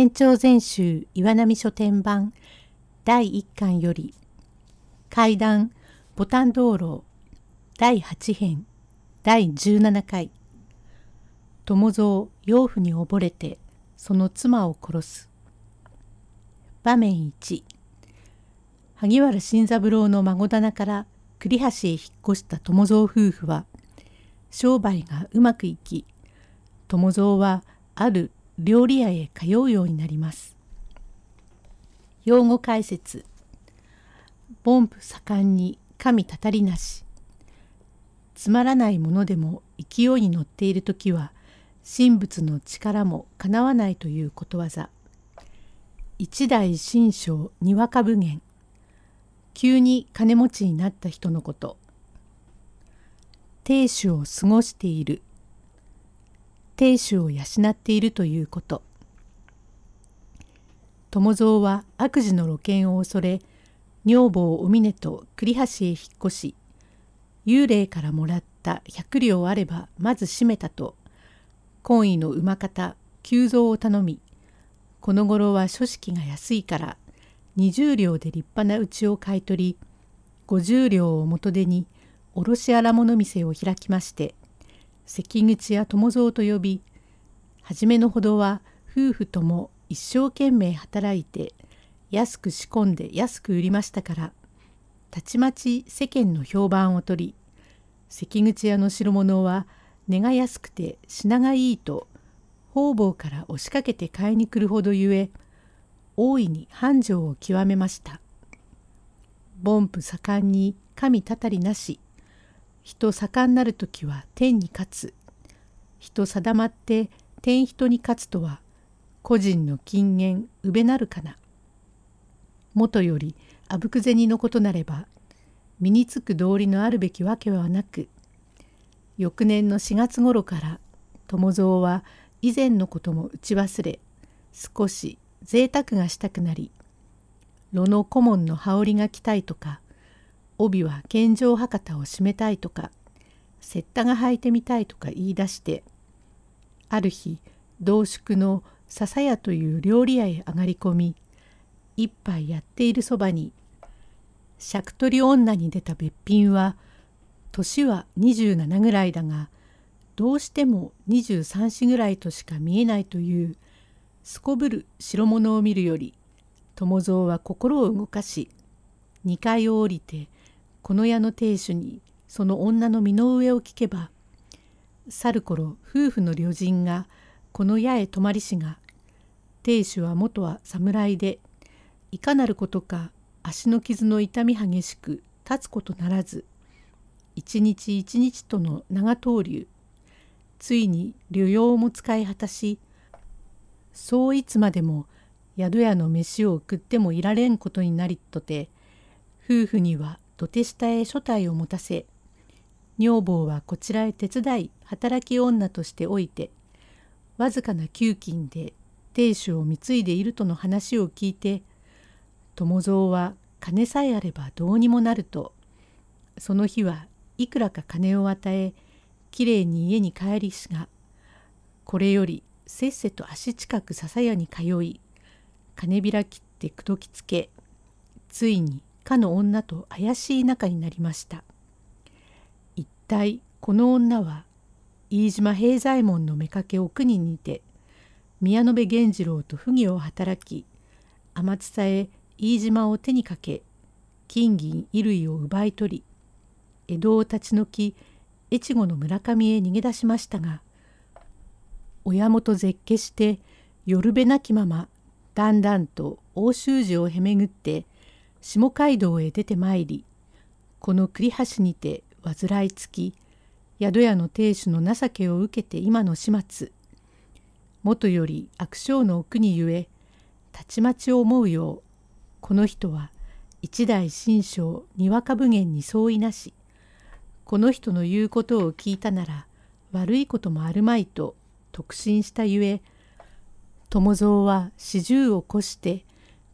天長全集岩波書店版第1巻より階段ボタン道路第8編第17回友蔵養父に溺れてその妻を殺す。場面1萩原新三郎の孫棚から栗橋へ引っ越した友蔵夫婦は商売がうまくいき友蔵はある料理屋へ通うようになります。用語解説。凡夫盛んに神たたりなし。つまらないものでも勢いに乗っている時は神仏の力もかなわないということわざ。一代神将にわか武言急に金持ちになった人のこと。亭主を過ごしている亭主を養っているということ。友蔵は悪事の露見を恐れ女房お峰と栗橋へ引っ越し幽霊からもらった百両あればまず閉めたと懇意の馬方久蔵を頼みこの頃は書式が安いから20両で立派な家を買い取り50両を元手に卸荒物店を開きまして関口や友蔵と呼び初めのほどは夫婦とも一生懸命働いて安く仕込んで安く売りましたからたちまち世間の評判を取り関口屋の代物は値が安くて品がいいと方々から押しかけて買いに来るほどゆえ大いに繁盛を極めました。凡夫盛んに神たたりなし人盛んなる時は天に勝つ。人定まって天人に勝つとは個人の金言うべなるかな。もとよりあぶく銭のことなれば身につく道理のあるべきわけはなく翌年の4月頃から友蔵は以前のことも打ち忘れ少し贅沢がしたくなり炉の顧問の羽織が着たいとか帯は健常博多を締めたいとか雪駄が履いてみたいとか言い出してある日同宿の笹屋という料理屋へ上がり込み一杯やっているそばに尺取り女に出たべっぴんは年は27ぐらいだがどうしても23歳ぐらいとしか見えないというすこぶる代物を見るより友蔵は心を動かし2階を降りてこの家の亭主にその女の身の上を聞けば去る頃夫婦の旅人がこの矢へ泊まりしが亭主は元は侍でいかなることか足の傷の痛み激しく立つことならず一日一日との長逗留ついに旅用も使い果たしそういつまでも宿屋の飯を食ってもいられんことになりとて夫婦には土手下へ所帯を持たせ女房はこちらへ手伝い働き女としておいてわずかな給金で亭主を貢いでいるとの話を聞いて友蔵は金さえあればどうにもなるとその日はいくらか金を与えきれいに家に帰りしがこれよりせっせと足近く笹屋に通い金開きって口説きつけついにかの女と怪しい仲になりました。一体この女は飯島平左衛門の妾お国にて宮野部源次郎と不義を働き天津さえ飯島を手にかけ金銀衣類を奪い取り江戸を立ち退き越後の村上へ逃げ出しましたが親元絶景して夜べなきままだんだんと奥州寺をへめぐって下街道へ出てまいりこの栗橋にて患いつき宿屋の亭主の情けを受けて今の始末。もとより悪性の奥にゆえたちまち思うようこの人は一代新章にわか武言に相違なしこの人の言うことを聞いたなら悪いこともあるまいと特進したゆえ友蔵は四十を越して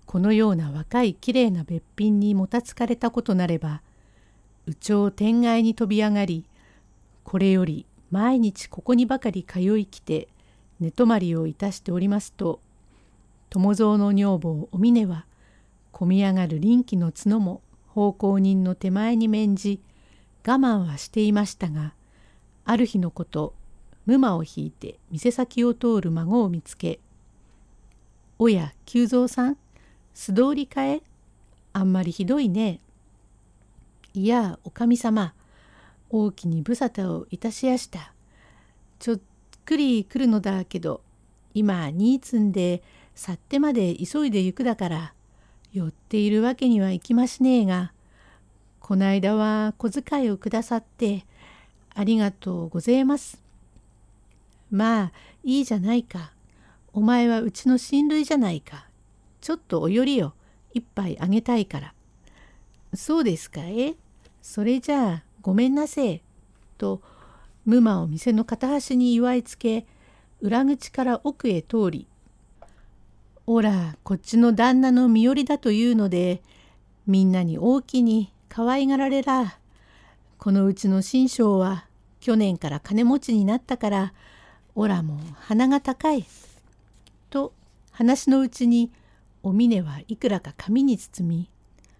このような若いきれいなべっぴんにもたつかれたことなれば有頂天外に飛び上がりこれより毎日ここにばかり通い来て寝泊まりをいたしておりますと友蔵の女房お峰はこみ上がる臨機の角も奉公人の手前に免じ我慢はしていましたがある日のこと無馬を引いて店先を通る孫を見つけ「おや久蔵さん素通りかえ？あんまりひどいね」「いやおかみさま大きに無沙汰をいたしやした。ちょっくり来るのだけど今荷積んで去ってまで急いで行くだから寄っているわけにはいきましねえがこないだは小遣いをくださってありがとうございます。まあいいじゃないか。お前はうちの親類じゃないか。ちょっとおよりよ。一杯あげたいから。そうですかえ？それじゃあごめんなせえ。と無馬を店の片端に祝いつけ裏口から奥へ通り「おらこっちの旦那の身寄りだというのでみんなに大きに可愛がられらこのうちの新章は去年から金持ちになったからおらも鼻が高い」と話のうちにお峰はいくらか紙に包み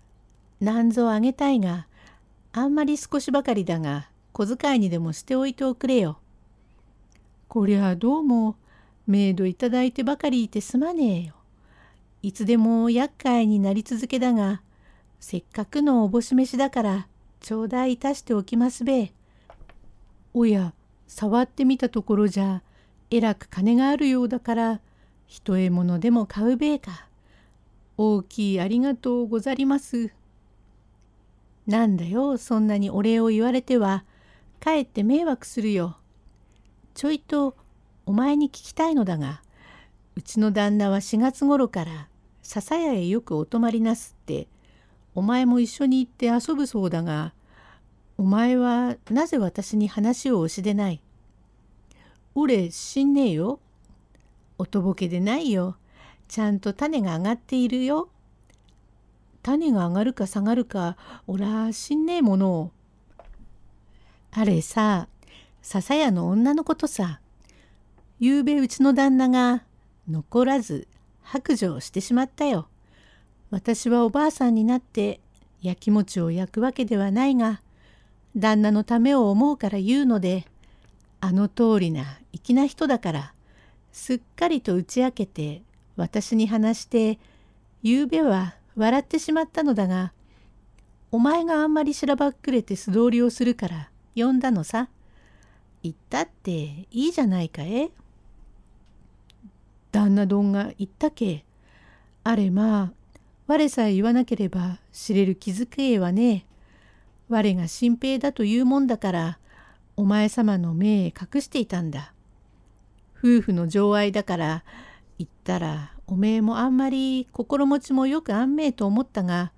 「なんぞあげたいがあんまり少しばかりだが小遣いにでもしておいておくれよ。こりゃどうもメイドいただいてばかりいてすまねえよ。いつでも厄介になり続けだがせっかくのおぼし飯だから頂戴いたしておきますべ。おや触ってみたところじゃえらく金があるようだから一獲物でも買うべえか。大きいありがとうござります。なんだよそんなにお礼を言われてはかえって迷惑するよ。ちょいとお前に聞きたいのだがうちの旦那は4月頃から笹屋へよくお泊まりなすってお前も一緒に行って遊ぶそうだがお前はなぜ私に話を押しでない。俺死んねえよ。おとぼけでないよ。ちゃんと種が上がっているよ。種が上がるか下がるかおら死んねえものをあれさ笹屋の女のことさ。ゆうべうちの旦那が残らず白状してしまったよ。私はおばあさんになって焼き餅を焼くわけではないが旦那のためを思うから言うのであの通りな粋な人だからすっかりと打ち明けて私に話してゆうべは笑ってしまったのだがお前があんまりしらばっくれて素通りをするから呼んだのさ。言ったっていいじゃないかえ。旦那どんが言ったけ。あれまあ我さえ言わなければ知れる気づけえはね我が新平だというもんだからお前様の目へ隠していたんだ。夫婦の情愛だから言ったらおめえもあんまり心持ちもよくあんめえと思ったが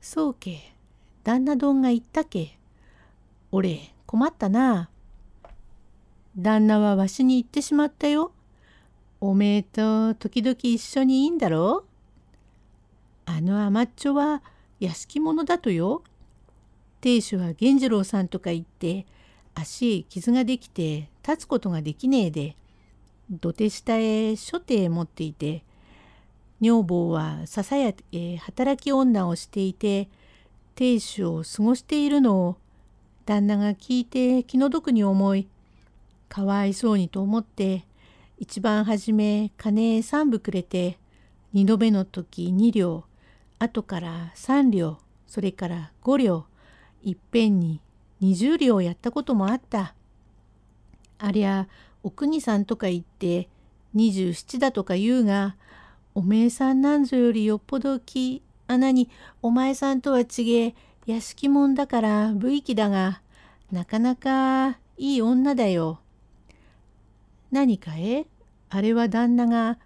そうけ旦那どんが言ったけ俺困ったな。旦那はわしに言ってしまったよ。おめえと時々一緒にいいんだろ?うあの甘っちょは屋敷者だとよ。亭主は源次郎さんとか言って足へ傷ができて立つことができねえで土手下へ所定持っていて女房は笹屋へ働き女をしていて亭主を過ごしているのを旦那が聞いて気の毒に思いかわいそうにと思って一番初め金三部くれて二度目の時二両後から三両それから五両いっぺんに二十両やったこともあった。ありゃお国さんとか言って二十七だとか言うがおめえさんなんぞよりよっぽどき穴にお前さんとは違え屋敷もんだから無意気だがなかなかいい女だよ。何かえ？あれは旦那が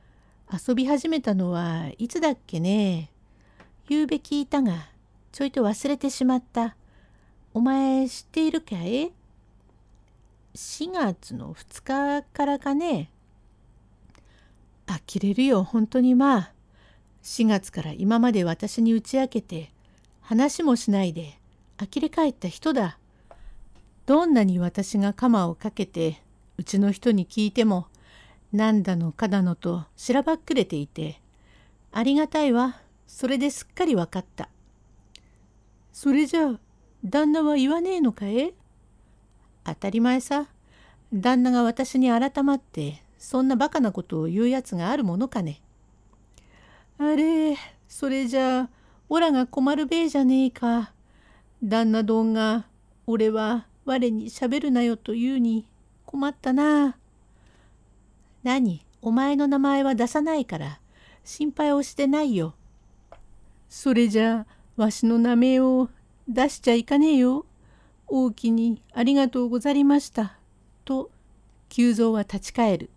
遊び始めたのはいつだっけね？ゆうべ聞いたがちょいと忘れてしまった。お前知っているかい ?4 月の2日からかね。呆れるよ本当にまあ。4月から今まで私に打ち明けて話もしないで呆れ返った人だ。どんなに私が鎌をかけてうちの人に聞いても何だのかだのとしらばっくれていてありがたいわ。それですっかりわかった。それじゃあ、旦那は言わねえのかえ？当たり前さ。旦那が私に改まって、そんなバカなことを言うやつがあるものかね。あれ、それじゃあ、おらが困るべえじゃねえか。旦那どんが、俺は我にしゃべるなよと言うに困ったな。何お前の名前は出さないから心配をしてないよ。それじゃあわしの名前を出しちゃいかねえよ。大きにありがとうござりました。と久蔵は立ち返る。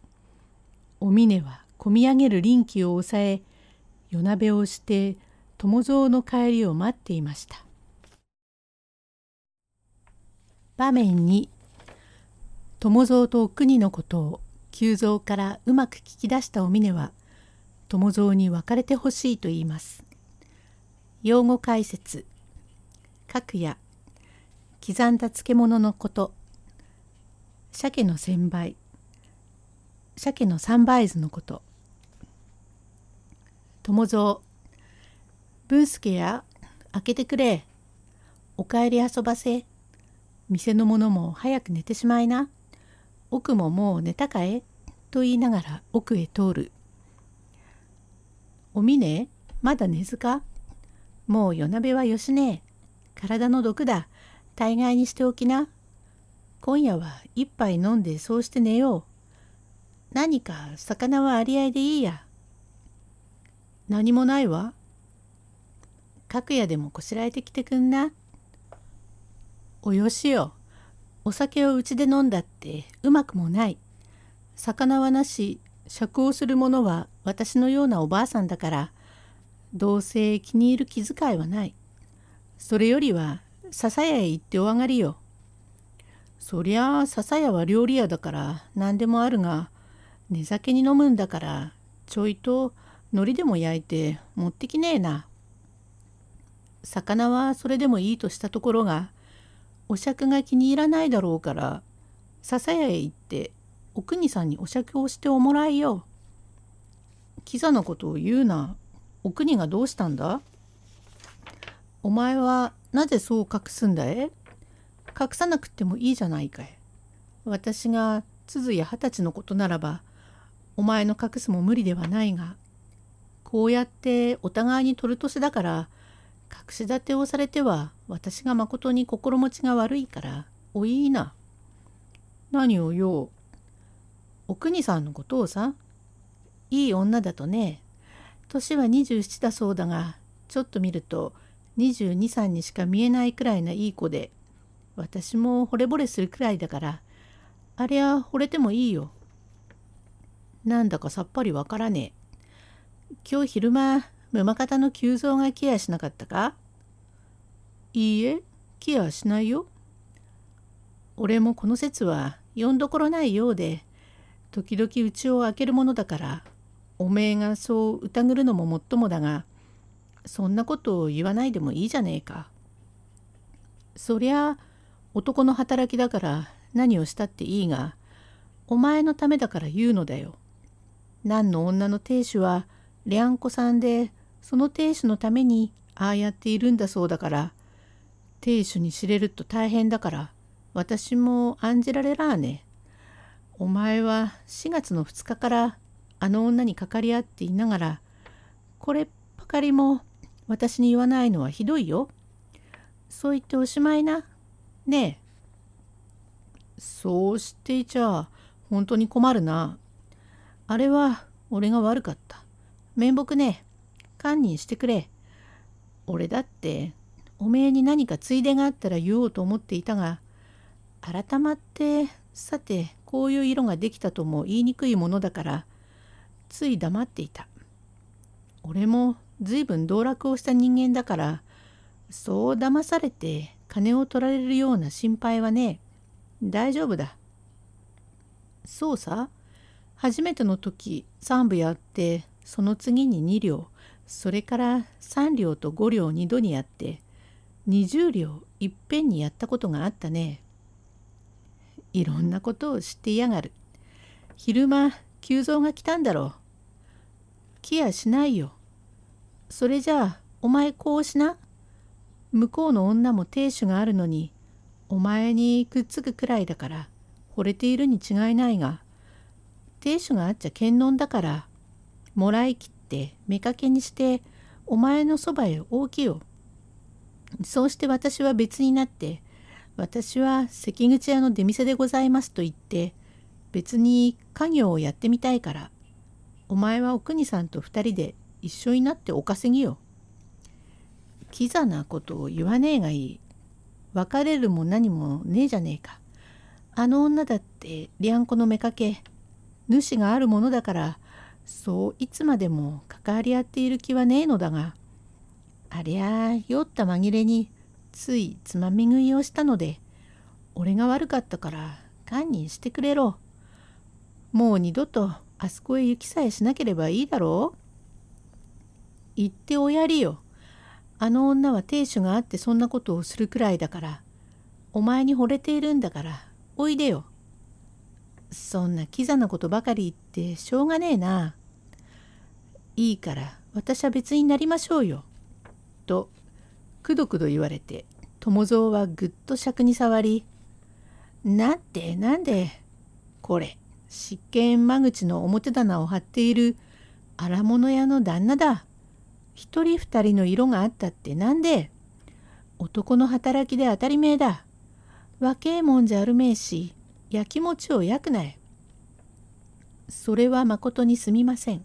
お峰はこみ上げる臨機を抑え夜鍋をして友蔵の帰りを待っていました。場面に友蔵と国のことを久蔵からうまく聞き出したお峰は友蔵に別れてほしいと言います。用語解説各夜刻んだ漬物のこと。鮭の千倍。鮭の三倍図のこと。友蔵。文助や開けてくれ。お帰り遊ばせ。店の者も早く寝てしまいな。奥ももう寝たかえ？と言いながら奥へ通る。おみねまだ寝ずか？もう夜鍋はよしねえ。体の毒だ。大概にしておきな。今夜は一杯飲んでそうして寝よう。何か魚はありあいでいいや。何もないわ。各屋でもこしらえてきてくんな。およしよ。お酒をうちで飲んだってうまくもない。魚はなし、酌をする者は私のようなおばあさんだから、どうせ気に入る気遣いはない。それよりは笹屋へ行ってお上がりよ。そりゃあ笹屋は料理屋だから何でもあるが寝酒に飲むんだからちょいと海苔でも焼いて持ってきねえな。魚はそれでもいいとしたところがお酌が気に入らないだろうから笹屋へ行ってお国さんにお酌をしておもらいよ。キザなことを言うな。お国がどうしたんだ？お前はなぜそう隠すんだい？隠さなくてもいいじゃないかい。私が鈴や二十歳のことならばお前の隠すも無理ではないがこうやってお互いに取る年だから隠し立てをされては私がまことに心持ちが悪いからおいいな。何をよう？お国さんのことをさいい女だとね年は27だそうだがちょっと見ると22、3にしか見えないくらいないい子で私も惚れ惚れするくらいだからありゃ惚れてもいいよ。なんだかさっぱりわからねえ。今日昼間沼方の急増がケアしなかったか？いいえケアしないよ。俺もこの説は読んどころないようで時々家を開けるものだからおめえがそう疑るのももっともだがそんなことを言わないでもいいじゃねえか。そりゃ男の働きだから何をしたっていいがお前のためだから言うのだよ。何の女の亭主はレアンコさんでその亭主のためにああやっているんだそうだから亭主に知れると大変だから私も案じられらあね。お前は4月の2日からあの女にかかり合っていながらこれっばかりも私に言わないのはひどいよ。そう言っておしまいな。ねえ。そうしていちゃ本当に困るな。あれは俺が悪かった。面目ね堪忍してくれ。俺だっておめえに何かついでがあったら言おうと思っていたが改まってさてこういう色ができたとも言いにくいものだからつい黙っていた。俺も随分道楽をした人間だからそう騙されて金を取られるような心配はね大丈夫だ。そうさ初めての時3部やってその次に2両それから3両と5両2度にやって20両いっぺんにやったことがあったね。いろんなことを知っていやがる。昼間急増が来たんだろう。来やしないよ。それじゃあお前こうしな。向こうの女も亭主があるのにお前にくっつくくらいだから惚れているに違いないが亭主があっちゃ検問だからもらいきって妾にしてお前のそばへ大きよ。そうして私は別になって私は関口屋の出店でございますと言って別に家業をやってみたいからお前はお国さんと二人で一緒になってお稼ぎよ。キザなことを言わねえがいい。別れるも何もねえじゃねえか。あの女だってりゃんこの妾主があるものだからそういつまでも関わり合っている気はねえのだがありゃ酔った紛れについつまみ食いをしたので俺が悪かったから堪忍してくれろ。もう二度とあそこへ行きさえしなければいいだろう言っておやりよ。あの女は亭主があってそんなことをするくらいだからお前に惚れているんだからおいでよ。そんなキザなことばかり言ってしょうがねえな。いいから私は別になりましょうよ。とくどくど言われて友蔵はぐっと尺に触り「なんでなんでこれ執権間口の表棚を張っている荒物屋の旦那だ。一人二人の色があったってなんで？男の働きで当たり前だ。若えもんじゃあるめえしやきもちを焼くなえ。それはまことにすみません。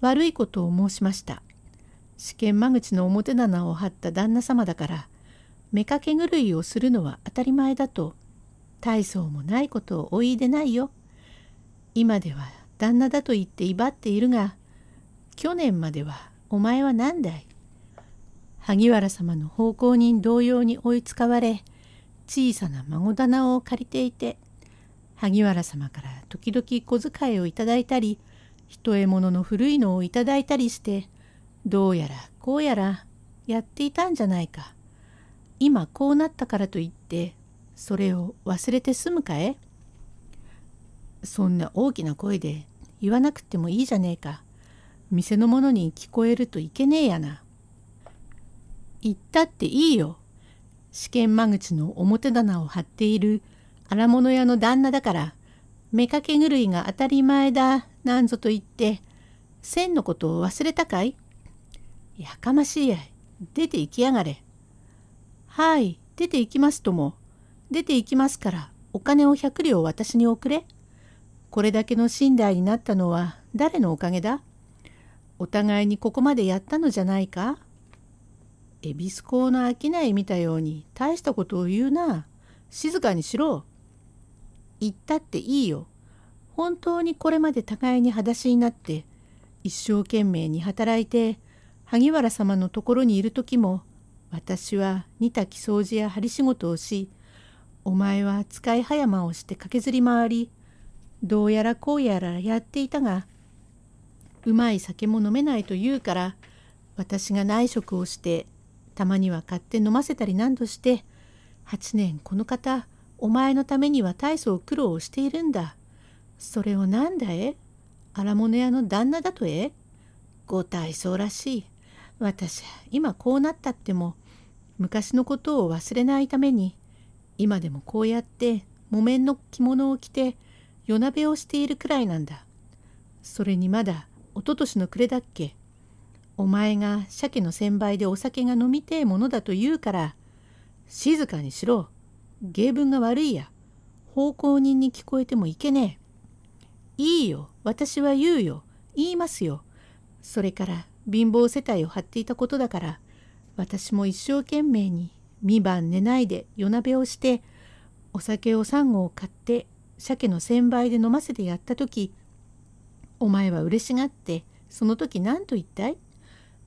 悪いことを申しました。試験間口の表棚を張った旦那様だから妾狂いをするのは当たり前だと大層もないことをおいでないよ。今では旦那だと言って威張っているが去年まではお前は何だい？萩原様の奉公人同様に追いつかわれ小さな孫棚を借りていて萩原様から時々小遣いをいただいたり一獲物の古いのをいただいたりしてどうやらこうやらやっていたんじゃないか。今こうなったからといってそれを忘れて済むかえ？そんな大きな声で言わなくてもいいじゃねえか。店の者に聞こえるといけねえやな。言ったっていいよ。試験間口の表棚を張っている荒物屋の旦那だから、妾狂いが当たり前だ、なんぞと言って、千のことを忘れたかい？やかましいやい。出て行きやがれ。はい、出て行きますとも。出て行きますから、お金を百両私に送れ。これだけの寝台になったのは誰のおかげだ？お互いにここまでやったのじゃないか？恵比寿港の商い見たように大したことを言うな。静かにしろ。言ったっていいよ。本当にこれまで互いに裸足になって一生懸命に働いて萩原様のところにいる時も私は煮炊き掃除や針仕事をしお前は使い早間をして駆けずり回りどうやらこうやらやっていたがうまい酒も飲めないと言うから私が内職をしてたまには買って飲ませたり何度して8年この方お前のためには大層苦労をしているんだ。それを何だえ？荒物屋の旦那だとえ？ご大層らしい。私今こうなったっても昔のことを忘れないために今でもこうやって木綿の着物を着て夜鍋をしているくらいなんだ。それにまだ一昨年の暮れだっけ？お前が鮭の千倍でお酒が飲みてえものだと言うから、静かにしろ。芸文が悪いや。奉公人に聞こえてもいけねえ。いいよ。私は言うよ。言いますよ。それから貧乏世帯を張っていたことだから、私も一生懸命に三晩寝ないで夜鍋をして、お酒を3合買って鮭の千倍で飲ませてやった時お前は嬉しがってその時何と言ったい？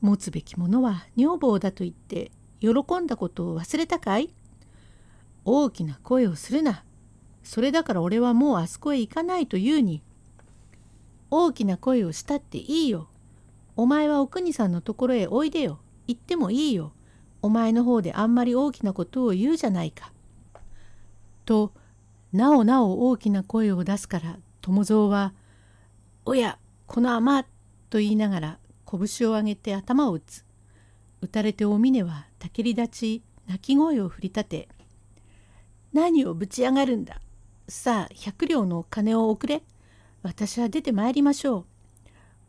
持つべきものは女房だと言って喜んだことを忘れたかい？大きな声をするな。それだから俺はもうあそこへ行かないと言うに。大きな声をしたっていいよ。お前はお国さんのところへおいでよ。行ってもいいよ。お前の方であんまり大きなことを言うじゃないか。となおなお大きな声を出すから友蔵は「おやこの甘」と言いながら拳を上げて頭を打つ。打たれてお峰はたけり立ち泣き声を振り立て「何をぶち上がるんだ。さあ百両のお金を送れ。私は出てまいりましょう。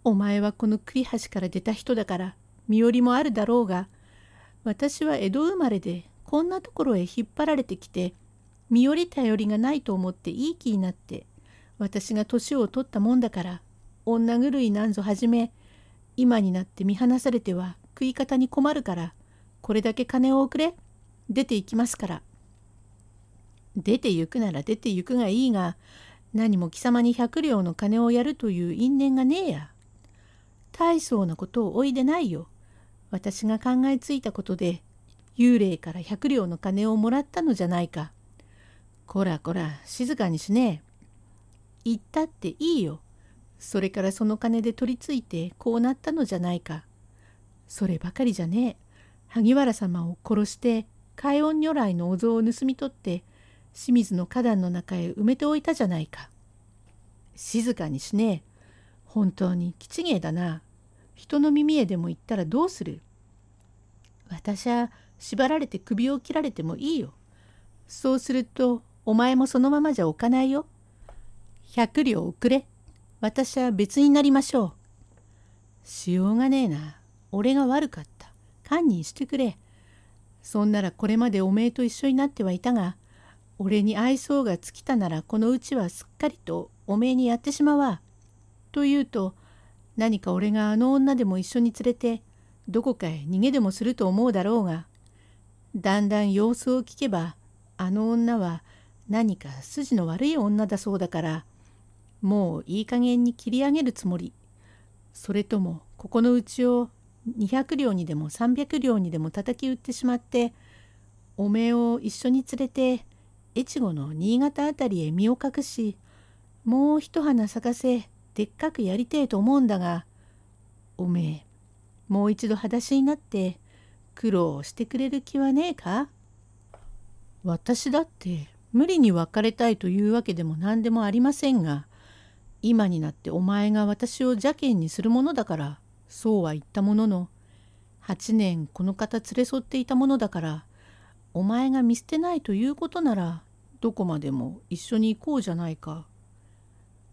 お前はこの栗橋から出た人だから身寄りもあるだろうが私は江戸生まれでこんなところへ引っ張られてきて身寄り頼りがないと思っていい気になって私が年を取ったもんだから女狂いなんぞはじめ今になって見放されては食い方に困るからこれだけ金を送れ出て行きますから。出て行くなら出て行くがいいが何も貴様に百両の金をやるという因縁がねえや。大層なことをおいでないよ。私が考えついたことで幽霊から百両の金をもらったのじゃないか。こらこら静かにしねえ。言ったっていいよ。それからその金で取りついてこうなったのじゃないか。そればかりじゃねえ。萩原様を殺して海音如来のお像を盗み取って清水の花壇の中へ埋めておいたじゃないか。静かにしねえ。本当に吉芸だな。人の耳へでも言ったらどうする私は縛られて首を切られてもいいよ。そうするとお前もそのままじゃおかないよ。百両送れ。私は別になりましょう。しようがねえな。俺が悪かった。堪忍してくれ。そんならこれまでおめえと一緒になってはいたが、俺に愛想が尽きたならこのうちはすっかりとおめえにやってしまわ。と言うと何か俺があの女でも一緒に連れてどこかへ逃げでもすると思うだろうがだんだん様子を聞けばあの女は何か筋の悪い女だそうだからもういい加減に切り上げるつもり。それともここのうちを200両にでも300両にでも叩き売ってしまっておめえを一緒に連れて越後の新潟あたりへ身を隠しもう一花咲かせでっかくやりてえと思うんだがおめえもう一度裸足になって苦労してくれる気はねえか？私だって無理に別れたいというわけでも何でもありませんが今になってお前が私を邪険にするものだからそうは言ったものの8年この方連れ添っていたものだからお前が見捨てないということならどこまでも一緒に行こうじゃないか。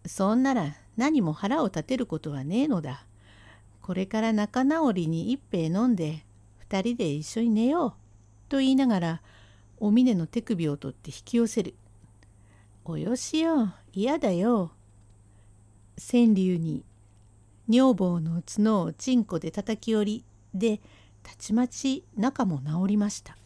そんなら何も腹を立てることはねえのだ。これから仲直りに一杯飲んで二人で一緒に寝よう。と言いながらお峰の手首を取って引き寄せる。およしよ、嫌だよ。川柳に女房の角をチンコで叩き折りでたちまち仲も治りました。